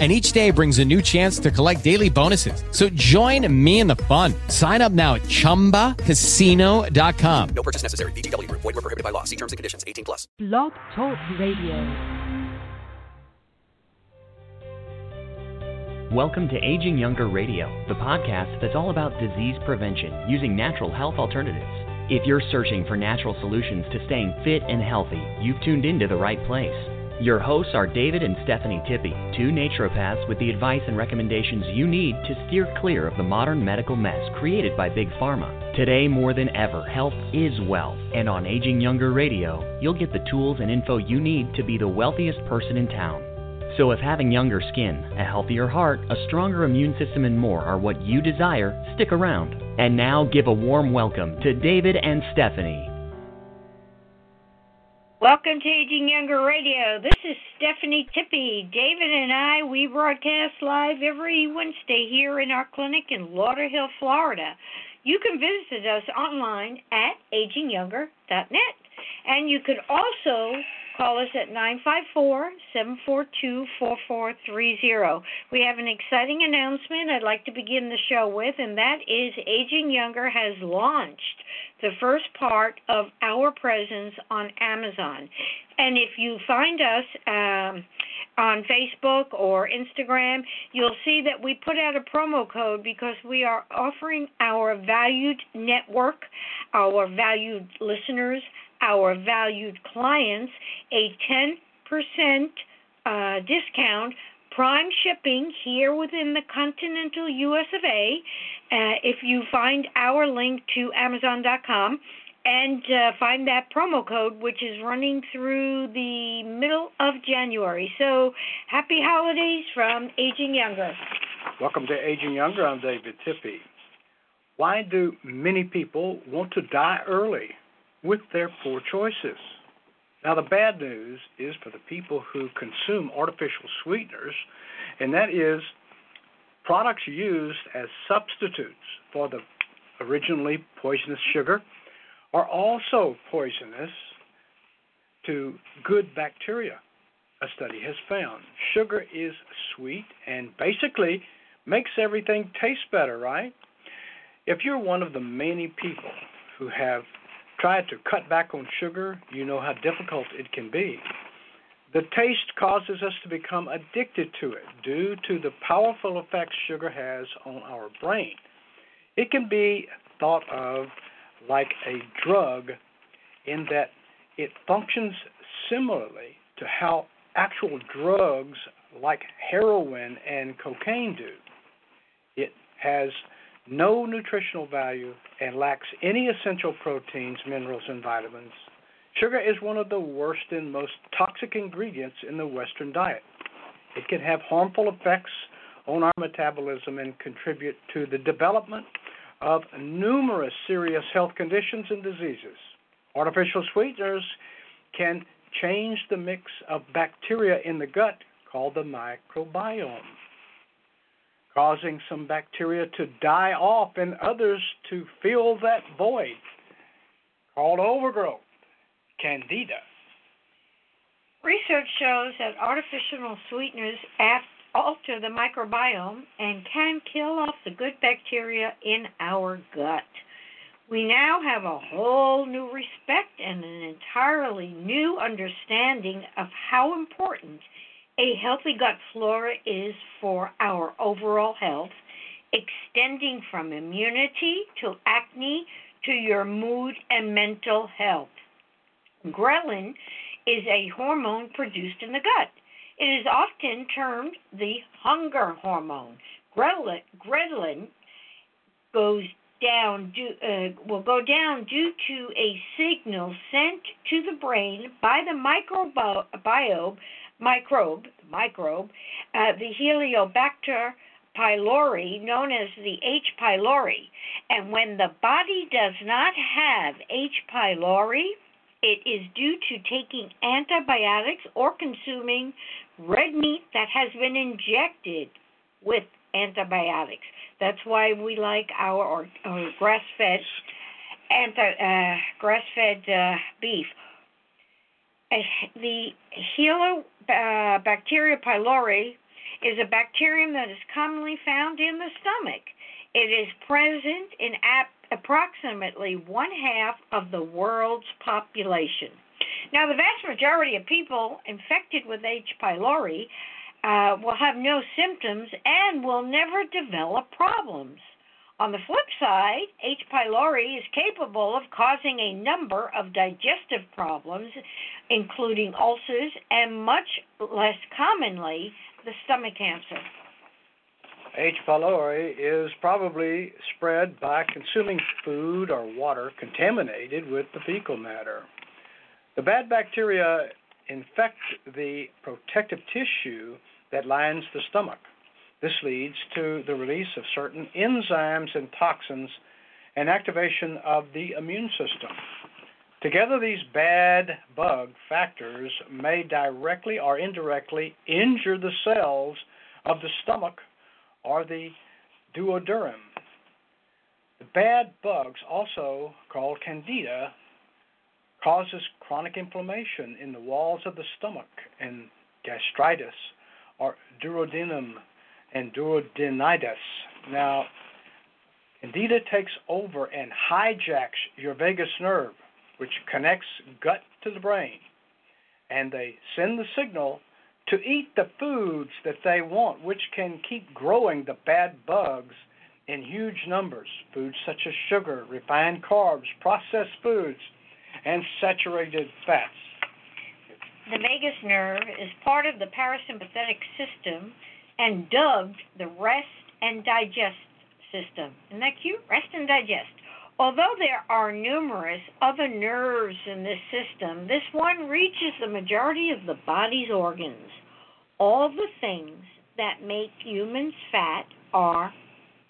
and each day brings a new chance to collect daily bonuses. So join me in the fun. Sign up now at ChumbaCasino.com. No purchase necessary. VGW. Void were prohibited by law. See terms and conditions. 18 plus. Blog Talk Radio. Welcome to Aging Younger Radio, the podcast that's all about disease prevention using natural health alternatives. If you're searching for natural solutions to staying fit and healthy, you've tuned into the right place. Your hosts are David and Stephanie Tippy, two naturopaths with the advice and recommendations you need to steer clear of the modern medical mess created by Big Pharma. Today, more than ever, health is wealth, and on Aging Younger Radio, you'll get the tools and info you need to be the wealthiest person in town. So, if having younger skin, a healthier heart, a stronger immune system, and more are what you desire, stick around. And now, give a warm welcome to David and Stephanie. Welcome to Aging Younger Radio. This is Stephanie Tippy. David and I, we broadcast live every Wednesday here in our clinic in Lauderhill, Florida. You can visit us online at agingyounger.net. And you could also call us at 954 742 4430. We have an exciting announcement I'd like to begin the show with, and that is Aging Younger has launched the first part of our presence on Amazon. And if you find us um, on Facebook or Instagram, you'll see that we put out a promo code because we are offering our valued network, our valued listeners, our valued clients a 10% uh, discount prime shipping here within the continental US of A. Uh, if you find our link to Amazon.com and uh, find that promo code, which is running through the middle of January. So happy holidays from Aging Younger. Welcome to Aging Younger. I'm David Tippy. Why do many people want to die early with their poor choices? Now, the bad news is for the people who consume artificial sweeteners, and that is products used as substitutes for the originally poisonous sugar are also poisonous to good bacteria, a study has found. Sugar is sweet and basically makes everything taste better, right? If you're one of the many people who have tried to cut back on sugar, you know how difficult it can be. The taste causes us to become addicted to it due to the powerful effects sugar has on our brain. It can be thought of like a drug in that it functions similarly to how actual drugs like heroin and cocaine do. It has no nutritional value, and lacks any essential proteins, minerals, and vitamins. Sugar is one of the worst and most toxic ingredients in the Western diet. It can have harmful effects on our metabolism and contribute to the development of numerous serious health conditions and diseases. Artificial sweeteners can change the mix of bacteria in the gut called the microbiome causing some bacteria to die off and others to fill that void called overgrowth, candida. Research shows that artificial sweeteners alter the microbiome and can kill off the good bacteria in our gut. We now have a whole new respect and an entirely new understanding of how important a healthy gut flora is for our overall health, extending from immunity to acne to your mood and mental health. Ghrelin is a hormone produced in the gut. It is often termed the hunger hormone. Ghrelin, ghrelin goes down uh, will go down due to a signal sent to the brain by the microbiome microbe, microbe, uh, the Helicobacter pylori, known as the H. pylori. And when the body does not have H. pylori, It is due to taking antibiotics or consuming red meat that has been injected with antibiotics. That's why we like our, or grass-fed anti uh, grass-fed uh, beef. Uh, the pylori is a bacterium that is commonly found in the stomach. It is present in ap- approximately one half of the world's population. Now, the vast majority of people infected with H. pylori uh, will have no symptoms and will never develop problems. On the flip side, H. pylori is capable of causing a number of digestive problems, including ulcers and much less commonly, the stomach cancer. H. pylori is probably spread by consuming food or water contaminated with the fecal matter. The bad bacteria infect the protective tissue that lines the stomach. This leads to the release of certain enzymes and toxins and activation of the immune system. Together, these bad bug factors may directly or indirectly injure the cells of the stomach or the duodenum. The bad bugs, also called candida, causes chronic inflammation in the walls of the stomach and gastritis or duodenum and duodenitis. Now, Candida takes over and hijacks your vagus nerve, which connects gut to the brain, and they send the signal to eat the foods that they want, which can keep growing the bad bugs in huge numbers. Foods such as sugar, refined carbs, processed foods, and saturated fats. The vagus nerve is part of the parasympathetic system and dubbed the rest and digest system. Isn't that cute? Rest and digest. Although there are numerous other nerves in this system, this one reaches the majority of the body's organs. All the things that make humans fat are,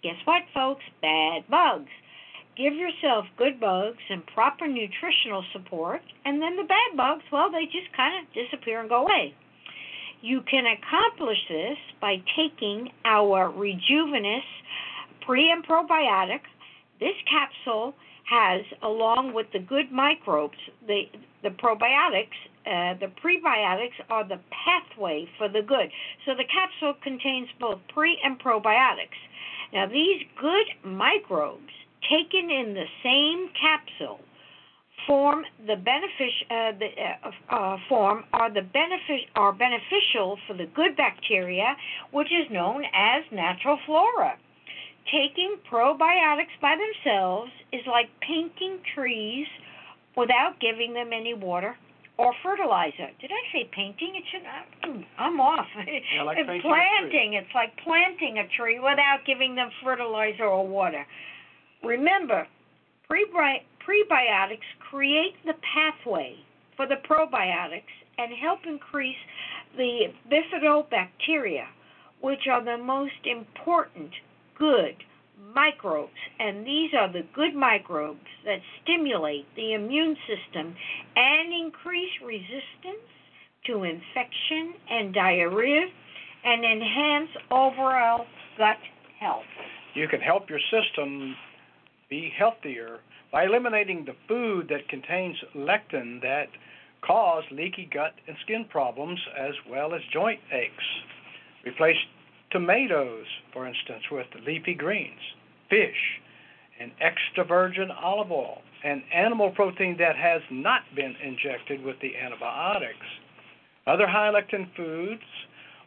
guess what, folks? Bad bugs. Give yourself good bugs and proper nutritional support, and then the bad bugs, well, they just kind of disappear and go away. You can accomplish this by taking our Rejuvenous pre and probiotic. This capsule has, along with the good microbes, the, the probiotics, uh, the prebiotics are the pathway for the good. So the capsule contains both pre and probiotics. Now, these good microbes taken in the same capsule form the benefic- uh, the, uh, uh, form are the benefic- are beneficial for the good bacteria, which is known as natural flora. Taking probiotics by themselves is like painting trees without giving them any water or fertilizer. Did I say painting? It should. I'm off. Yeah, like it's planting. It's like planting a tree without giving them fertilizer or water. Remember, prebiotics prebiotics create the pathway for the probiotics and help increase the bifidobacteria, which are the most important good microbes. And these are the good microbes that stimulate the immune system and increase resistance to infection and diarrhea and enhance overall gut health. You can help your system be healthier by eliminating the food that contains lectin that cause leaky gut and skin problems as well as joint aches. Replace tomatoes, for instance, with leafy greens, fish, and extra virgin olive oil, and animal protein that has not been injected with the antibiotics. Other high lectin foods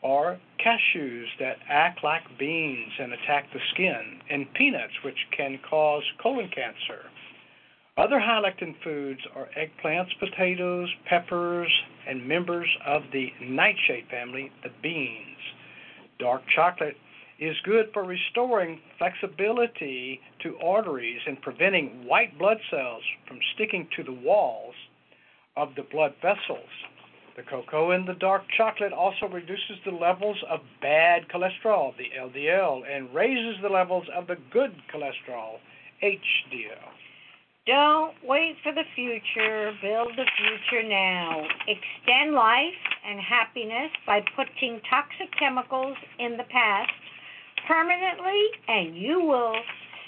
are cashews that act like beans and attack the skin, and peanuts, which can cause colon cancer. Other high lectin foods are eggplants, potatoes, peppers, and members of the nightshade family, the beans. Dark chocolate is good for restoring flexibility to arteries and preventing white blood cells from sticking to the walls of the blood vessels. The cocoa in the dark chocolate also reduces the levels of bad cholesterol, the LDL, and raises the levels of the good cholesterol, HDL. Don't wait for the future, build the future now. Extend life and happiness by putting toxic chemicals in the past permanently, and you will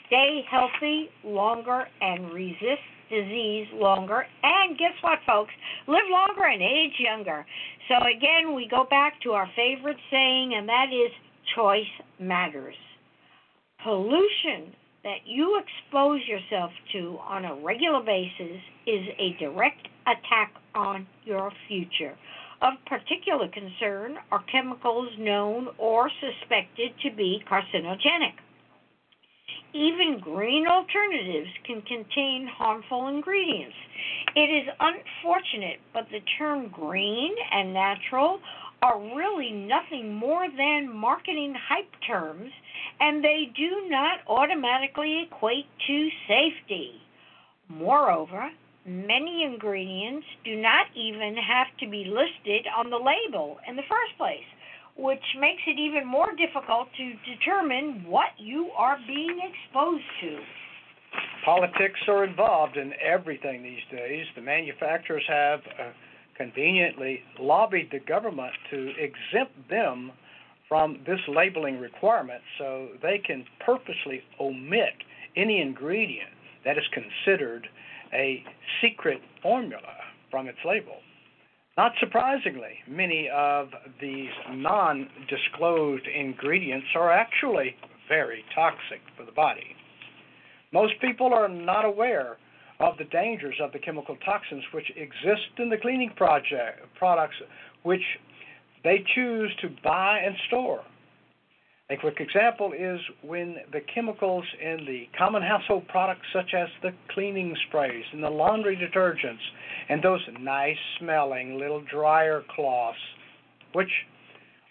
stay healthy longer and resist disease longer. And guess what, folks? Live longer and age younger. So, again, we go back to our favorite saying, and that is choice matters. Pollution that you expose yourself to on a regular basis is a direct attack on your future. Of particular concern are chemicals known or suspected to be carcinogenic. Even green alternatives can contain harmful ingredients. It is unfortunate, but the term green and natural are really nothing more than marketing hype terms, and they do not automatically equate to safety. Moreover, many ingredients do not even have to be listed on the label in the first place, which makes it even more difficult to determine what you are being exposed to. Politics are involved in everything these days. The manufacturers have uh, conveniently lobbied the government to exempt them from this labeling requirement so they can purposely omit any ingredient that is considered a secret formula from its label. Not surprisingly, many of these non disclosed ingredients are actually very toxic for the body. Most people are not aware of the dangers of the chemical toxins which exist in the cleaning project products which they choose to buy and store. A quick example is when the chemicals in the common household products, such as the cleaning sprays and the laundry detergents, and those nice smelling little dryer cloths, which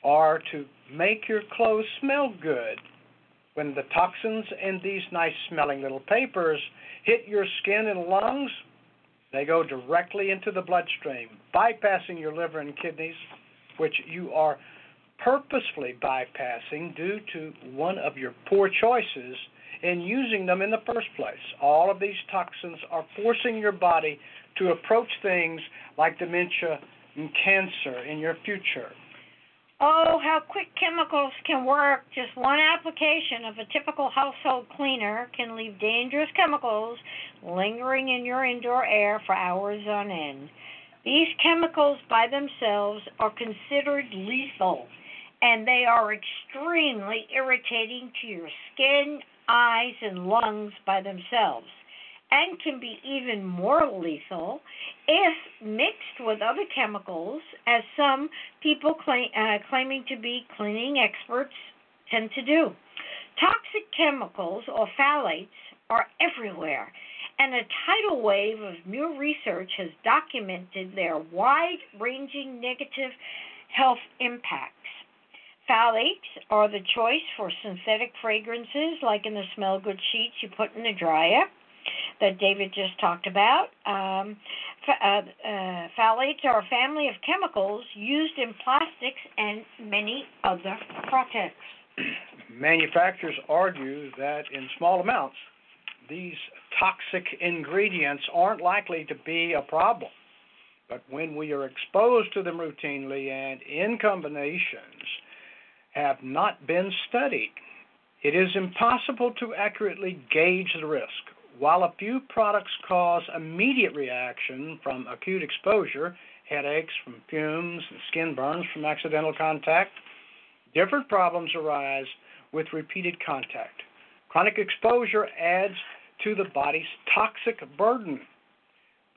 are to make your clothes smell good. When the toxins in these nice smelling little papers hit your skin and lungs, they go directly into the bloodstream, bypassing your liver and kidneys, which you are purposefully bypassing due to one of your poor choices in using them in the first place. All of these toxins are forcing your body to approach things like dementia and cancer in your future. Oh, how quick chemicals can work. Just one application of a typical household cleaner can leave dangerous chemicals lingering in your indoor air for hours on end. These chemicals by themselves are considered lethal and they are extremely irritating to your skin, eyes, and lungs by themselves, and can be even more lethal if mixed with other chemicals, as some people claim, uh, claiming to be cleaning experts tend to do. Toxic chemicals, or phthalates, are everywhere, and a tidal wave of new research has documented their wide ranging negative health impacts. Phthalates are the choice for synthetic fragrances, like in the smell good sheets you put in the dryer that David just talked about. Um, uh, uh, phthalates are a family of chemicals used in plastics and many other products. Manufacturers argue that in small amounts, these toxic ingredients aren't likely to be a problem. But when we are exposed to them routinely and in combinations, have not been studied. It is impossible to accurately gauge the risk. While a few products cause immediate reaction from acute exposure, headaches from fumes and skin burns from accidental contact, different problems arise with repeated contact. Chronic exposure adds to the body's toxic burden.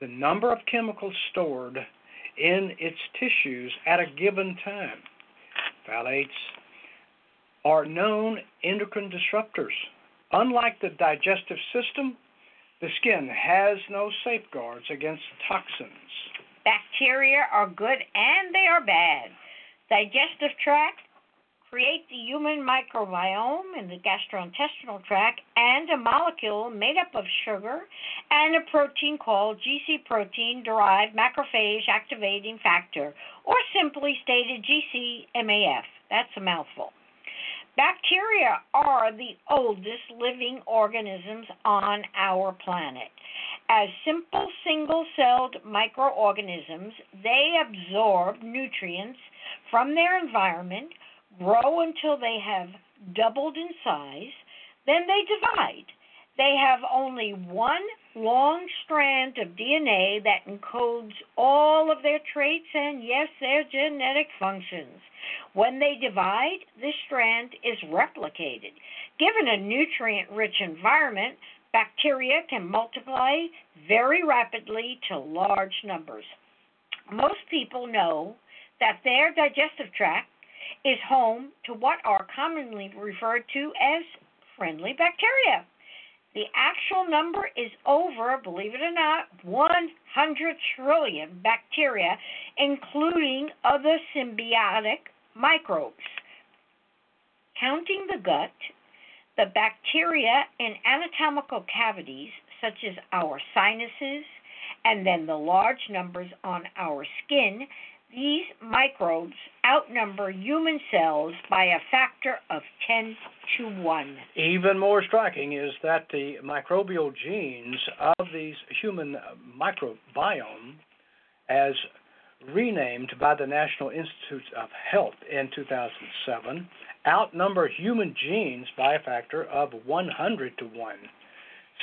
The number of chemicals stored in its tissues at a given time. Phthalates are known endocrine disruptors. Unlike the digestive system, the skin has no safeguards against toxins. Bacteria are good and they are bad. Digestive tract create the human microbiome in the gastrointestinal tract and a molecule made up of sugar and a protein called GC protein derived macrophage activating factor, or simply stated GCMAF. That's a mouthful. Bacteria are the oldest living organisms on our planet. As simple single celled microorganisms, they absorb nutrients from their environment, grow until they have doubled in size, then they divide. They have only one long strand of DNA that encodes all of their traits and, yes, their genetic functions. When they divide, this strand is replicated. Given a nutrient rich environment, bacteria can multiply very rapidly to large numbers. Most people know that their digestive tract is home to what are commonly referred to as friendly bacteria. The actual number is over, believe it or not, 100 trillion bacteria, including other symbiotic microbes. Counting the gut, the bacteria in anatomical cavities, such as our sinuses, and then the large numbers on our skin, these microbes outnumber human cells by a factor of 10 to 1. Even more striking is that the microbial genes of these human microbiome, as renamed by the National Institutes of Health in 2007, outnumber human genes by a factor of 100 to 1.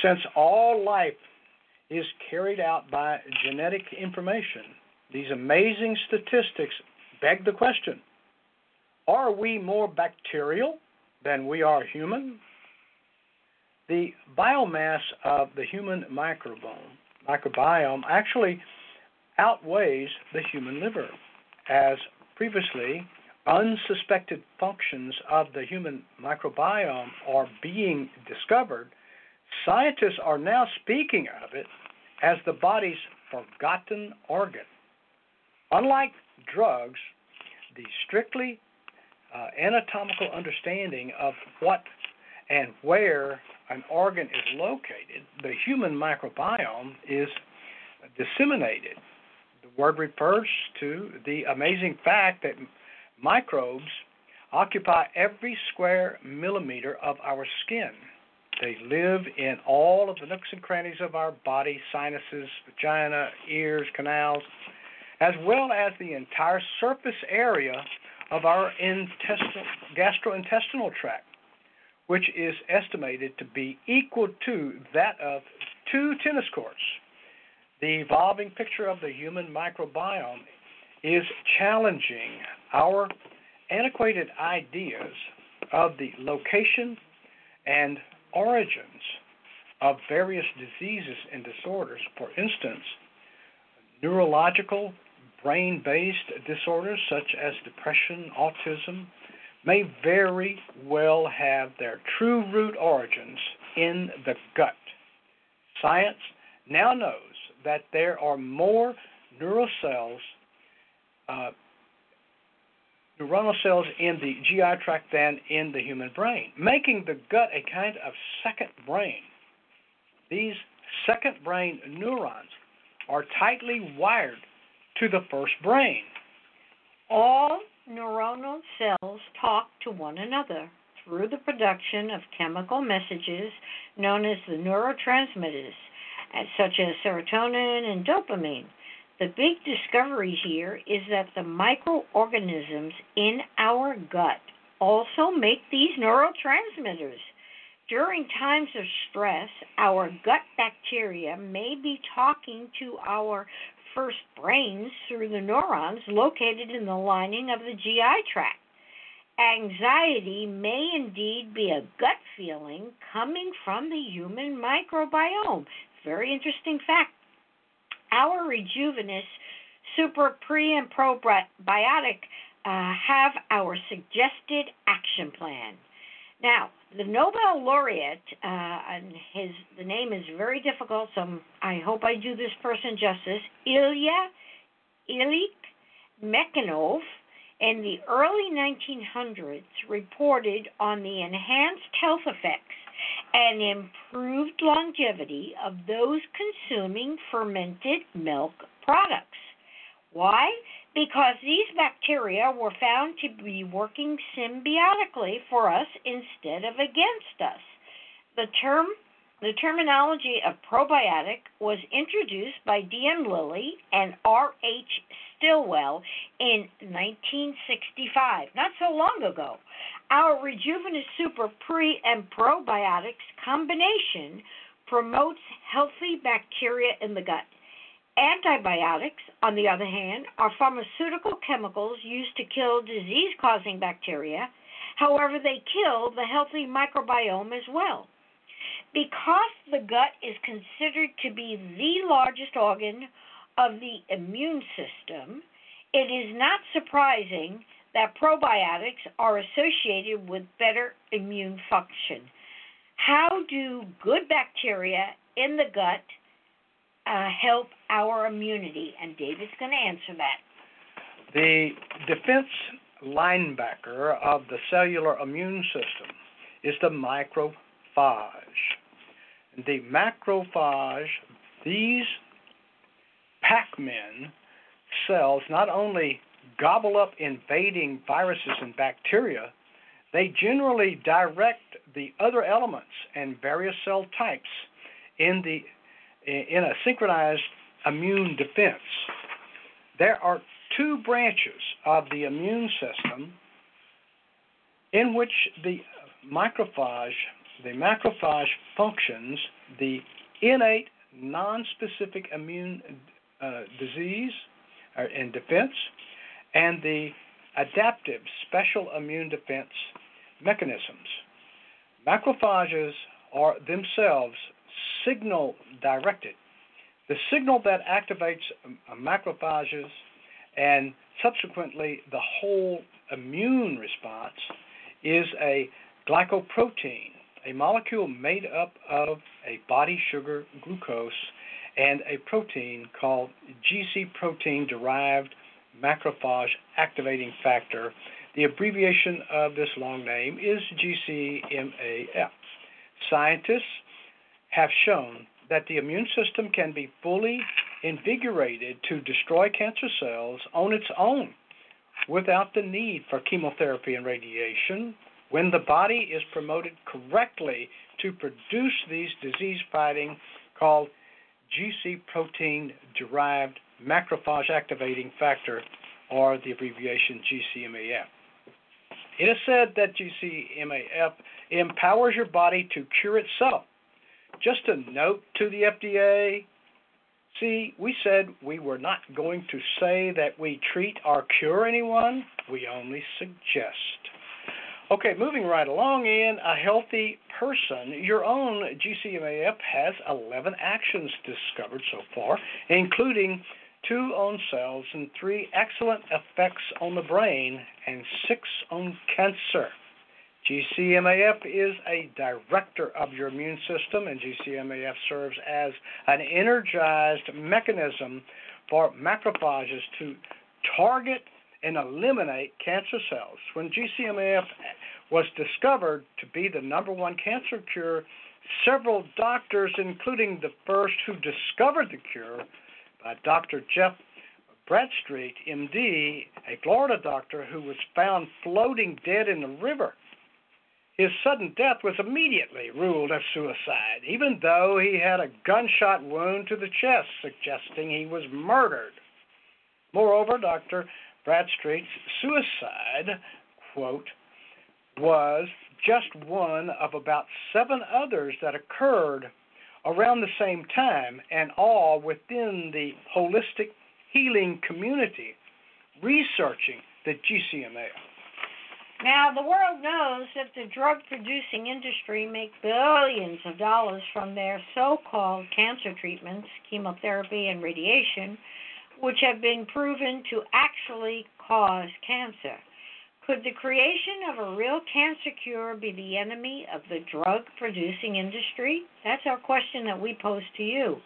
Since all life is carried out by genetic information, these amazing statistics beg the question are we more bacterial than we are human? The biomass of the human microbiome, microbiome actually outweighs the human liver, as previously unsuspected functions of the human microbiome are being discovered. Scientists are now speaking of it as the body's forgotten organ. Unlike drugs, the strictly uh, anatomical understanding of what and where an organ is located, the human microbiome is disseminated. The word refers to the amazing fact that microbes occupy every square millimeter of our skin. They live in all of the nooks and crannies of our body sinuses, vagina, ears, canals, as well as the entire surface area of our intestinal, gastrointestinal tract, which is estimated to be equal to that of two tennis courts. The evolving picture of the human microbiome is challenging our antiquated ideas of the location and origins of various diseases and disorders. For instance, neurological brain based disorders such as depression, autism, may very well have their true root origins in the gut. Science now knows that there are more neural cells, uh, neuronal cells in the GI tract than in the human brain, making the gut a kind of second brain. These second brain neurons are tightly wired to the first brain. All neuronal cells talk to one another through the production of chemical messages known as the neurotransmitters, such as serotonin and dopamine. The big discovery here is that the microorganisms in our gut also make these neurotransmitters. During times of stress, our gut bacteria may be talking to our first brains through the neurons located in the lining of the GI tract. Anxiety may indeed be a gut feeling coming from the human microbiome. Very interesting fact. Our Rejuvenous Super Pre and Probiotic uh, have our suggested action plan. Now, the Nobel laureate, uh, and his the name is very difficult, so I hope I do this person justice. Ilya Ilyich Mechnikov in the early 1900s reported on the enhanced health effects and improved longevity of those consuming fermented milk products. Why? Because these bacteria were found to be working symbiotically for us instead of against us. The term the terminology of probiotic was introduced by D.M. Lilly and R.H. Stillwell in 1965, not so long ago. Our Rejuvenous Super Pre and Probiotics combination promotes healthy bacteria in the gut. Antibiotics, on the other hand, are pharmaceutical chemicals used to kill disease causing bacteria. However, they kill the healthy microbiome as well. Because the gut is considered to be the largest organ of the immune system, it is not surprising that probiotics are associated with better immune function. How do good bacteria in the gut uh, help our immunity? And David's going to answer that. The defense linebacker of the cellular immune system is the macrophage. The macrophage, these Pac-Men cells not only gobble up invading viruses and bacteria, they generally direct the other elements and various cell types in the in a synchronized immune defense. There are two branches of the immune system in which the macrophage the macrophage functions the innate non-specific immune uh, disease uh, and defense and the adaptive special immune defense mechanisms. Macrophages are themselves signal directed. The signal that activates uh, macrophages and subsequently the whole immune response is a glycoprotein, a molecule made up of a body sugar glucose and a protein called GC protein derived macrophage activating factor. The abbreviation of this long name is GCMAF. Scientists have shown that the immune system can be fully invigorated to destroy cancer cells on its own without the need for chemotherapy and radiation when the body is promoted correctly to produce these disease fighting called GC protein derived macrophage activating factor, or the abbreviation GCMAF. It is said that GCMAF empowers your body to cure itself. Just a note to the FDA see, we said we were not going to say that we treat or cure anyone, we only suggest. Okay, moving right along in a healthy person, your own GCMAF has 11 actions discovered so far, including two on cells and three excellent effects on the brain and six on cancer. GCMAF is a director of your immune system, and GCMAF serves as an energized mechanism for macrophages to target and eliminate cancer cells. When GCMAF was discovered to be the number one cancer cure, several doctors, including the first who discovered the cure, uh, by Dr. Jeff Bradstreet, MD, a Florida doctor who was found floating dead in the river. His sudden death was immediately ruled as suicide, even though he had a gunshot wound to the chest, suggesting he was murdered. Moreover, Dr. Bradstreet's suicide, quote, was just one of about seven others that occurred around the same time and all within the holistic healing community researching the GCMA. Now, the world knows that the drug producing industry make billions of dollars from their so called cancer treatments, chemotherapy, and radiation, which have been proven to actually cause cancer. Could the creation of a real cancer cure be the enemy of the drug producing industry? That's our question that we pose to you.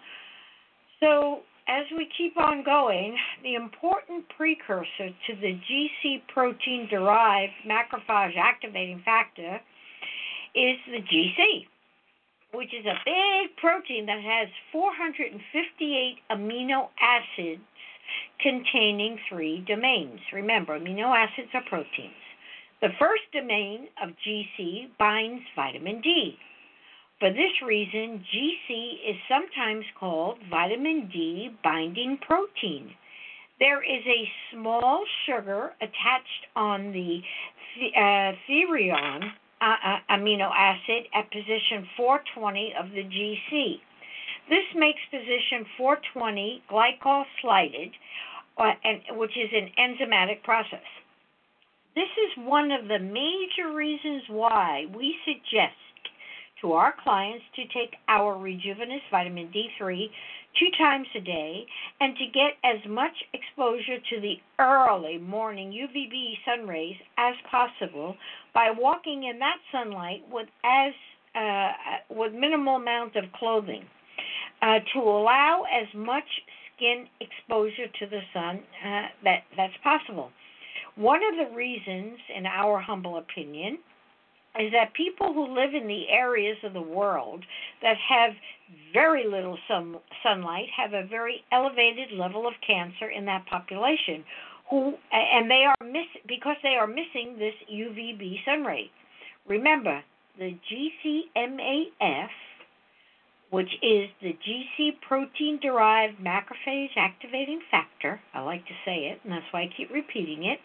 So, as we keep on going, the important precursor to the GC protein derived macrophage activating factor is the GC, which is a big protein that has 458 amino acids containing three domains. Remember, amino acids are proteins. The first domain of GC binds vitamin D. For this reason, GC is sometimes called vitamin D binding protein. There is a small sugar attached on the uh, therion uh, uh, amino acid at position 420 of the GC. This makes position 420 glycosylated, uh, which is an enzymatic process. This is one of the major reasons why we suggest to our clients to take our Rejuvenous Vitamin D3 two times a day and to get as much exposure to the early morning UVB sun rays as possible by walking in that sunlight with as uh, with minimal amount of clothing uh, to allow as much skin exposure to the sun uh, that that's possible. One of the reasons, in our humble opinion, is that people who live in the areas of the world that have very little sun, sunlight have a very elevated level of cancer in that population who and they are miss because they are missing this UVB sun ray. Remember, the GCMAF, which is the GC protein derived macrophage activating factor, I like to say it, and that's why I keep repeating it,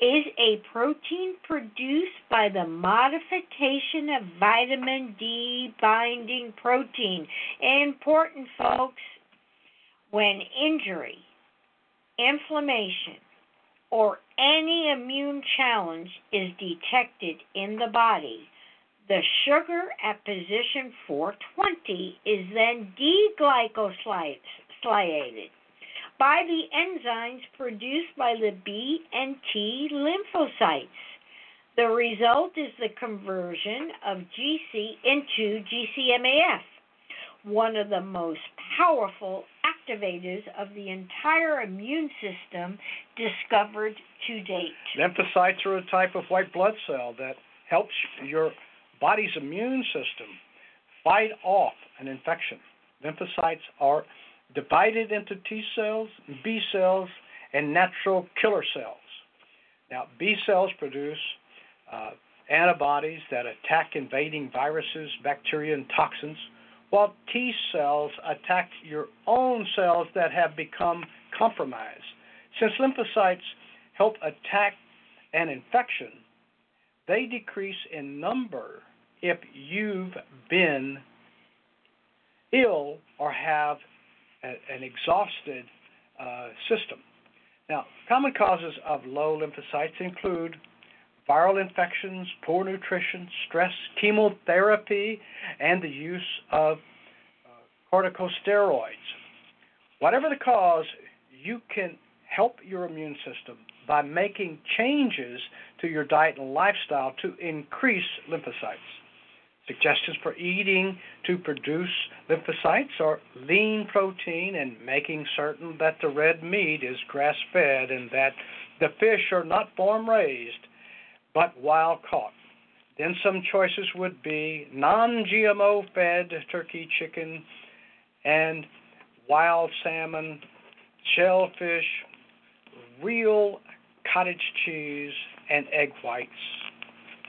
is a protein produced by the modification of vitamin D binding protein. Important, folks, when injury, inflammation, or any immune challenge is detected in the body, the sugar at position 420 is then deglycosylated by the enzymes produced by the B and T lymphocytes. The result is the conversion of GC into GCMAF, one of the most powerful activators of the entire immune system discovered to date. Lymphocytes are a type of white blood cell that helps your body's immune system fight off an infection. Lymphocytes are divided into T cells, B cells, and natural killer cells. Now, B cells produce uh, antibodies that attack invading viruses, bacteria, and toxins, while T cells attack your own cells that have become compromised. Since lymphocytes help attack an infection, they decrease in number if you've been ill or have an exhausted uh, system. Now, common causes of low lymphocytes include viral infections, poor nutrition, stress, chemotherapy, and the use of uh, corticosteroids. Whatever the cause, you can help your immune system by making changes to your diet and lifestyle to increase lymphocytes. Suggestions for eating to produce lymphocytes are lean protein and making certain that the red meat is grass fed and that the fish are not farm raised but wild caught. Then some choices would be non GMO fed turkey, chicken, and wild salmon, shellfish, real cottage cheese, and egg whites.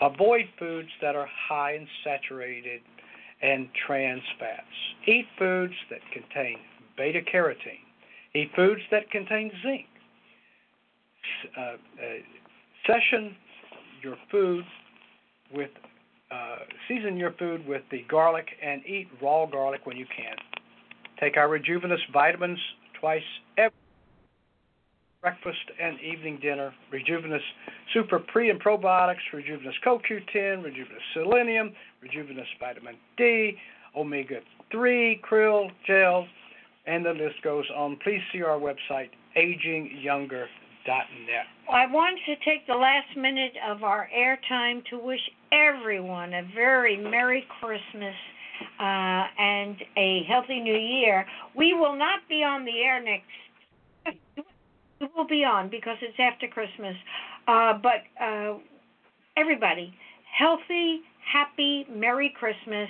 Avoid foods that are high in saturated and trans fats. Eat foods that contain beta carotene. Eat foods that contain zinc. Uh, uh, session your food with, uh, season your food with the garlic and eat raw garlic when you can. Take our Rejuvenous vitamins twice every breakfast and evening dinner, Rejuvenous Super Pre and Probiotics, Rejuvenous CoQ10, Rejuvenous Selenium, Rejuvenous Vitamin D, Omega 3, Krill, Gel, and the list goes on. Please see our website, agingyounger.net. I want to take the last minute of our airtime to wish everyone a very Merry Christmas uh, and a healthy New Year. We will not be on the air next it will be on because it's after Christmas. Uh, but uh, everybody, healthy, happy, Merry Christmas,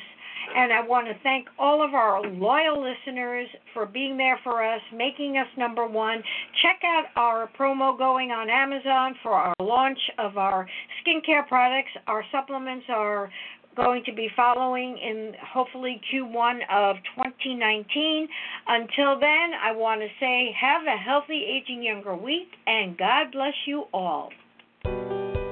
And I want to thank all of our loyal listeners for being there for us, making us number one. Check out our promo going on Amazon for our launch of our skincare products. Our supplements are going to be following in hopefully Q1 of 2019. Until then, I want to say have a healthy aging younger week and God bless you all.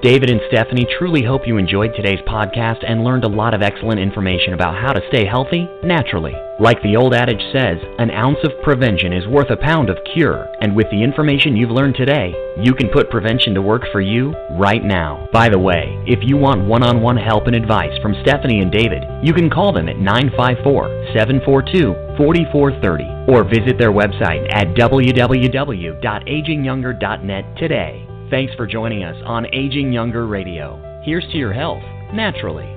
David and Stephanie truly hope you enjoyed today's podcast and learned a lot of excellent information about how to stay healthy naturally. Like the old adage says, an ounce of prevention is worth a pound of cure, and with the information you've learned today, you can put prevention to work for you right now. By the way, if you want one on one help and advice from Stephanie and David, you can call them at 954 742 4430 or visit their website at www.agingyounger.net today. Thanks for joining us on Aging Younger Radio. Here's to your health, naturally.